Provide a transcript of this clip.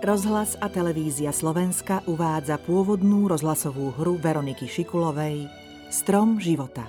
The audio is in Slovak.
Rozhlas a televízia Slovenska uvádza pôvodnú rozhlasovú hru Veroniky Šikulovej Strom života.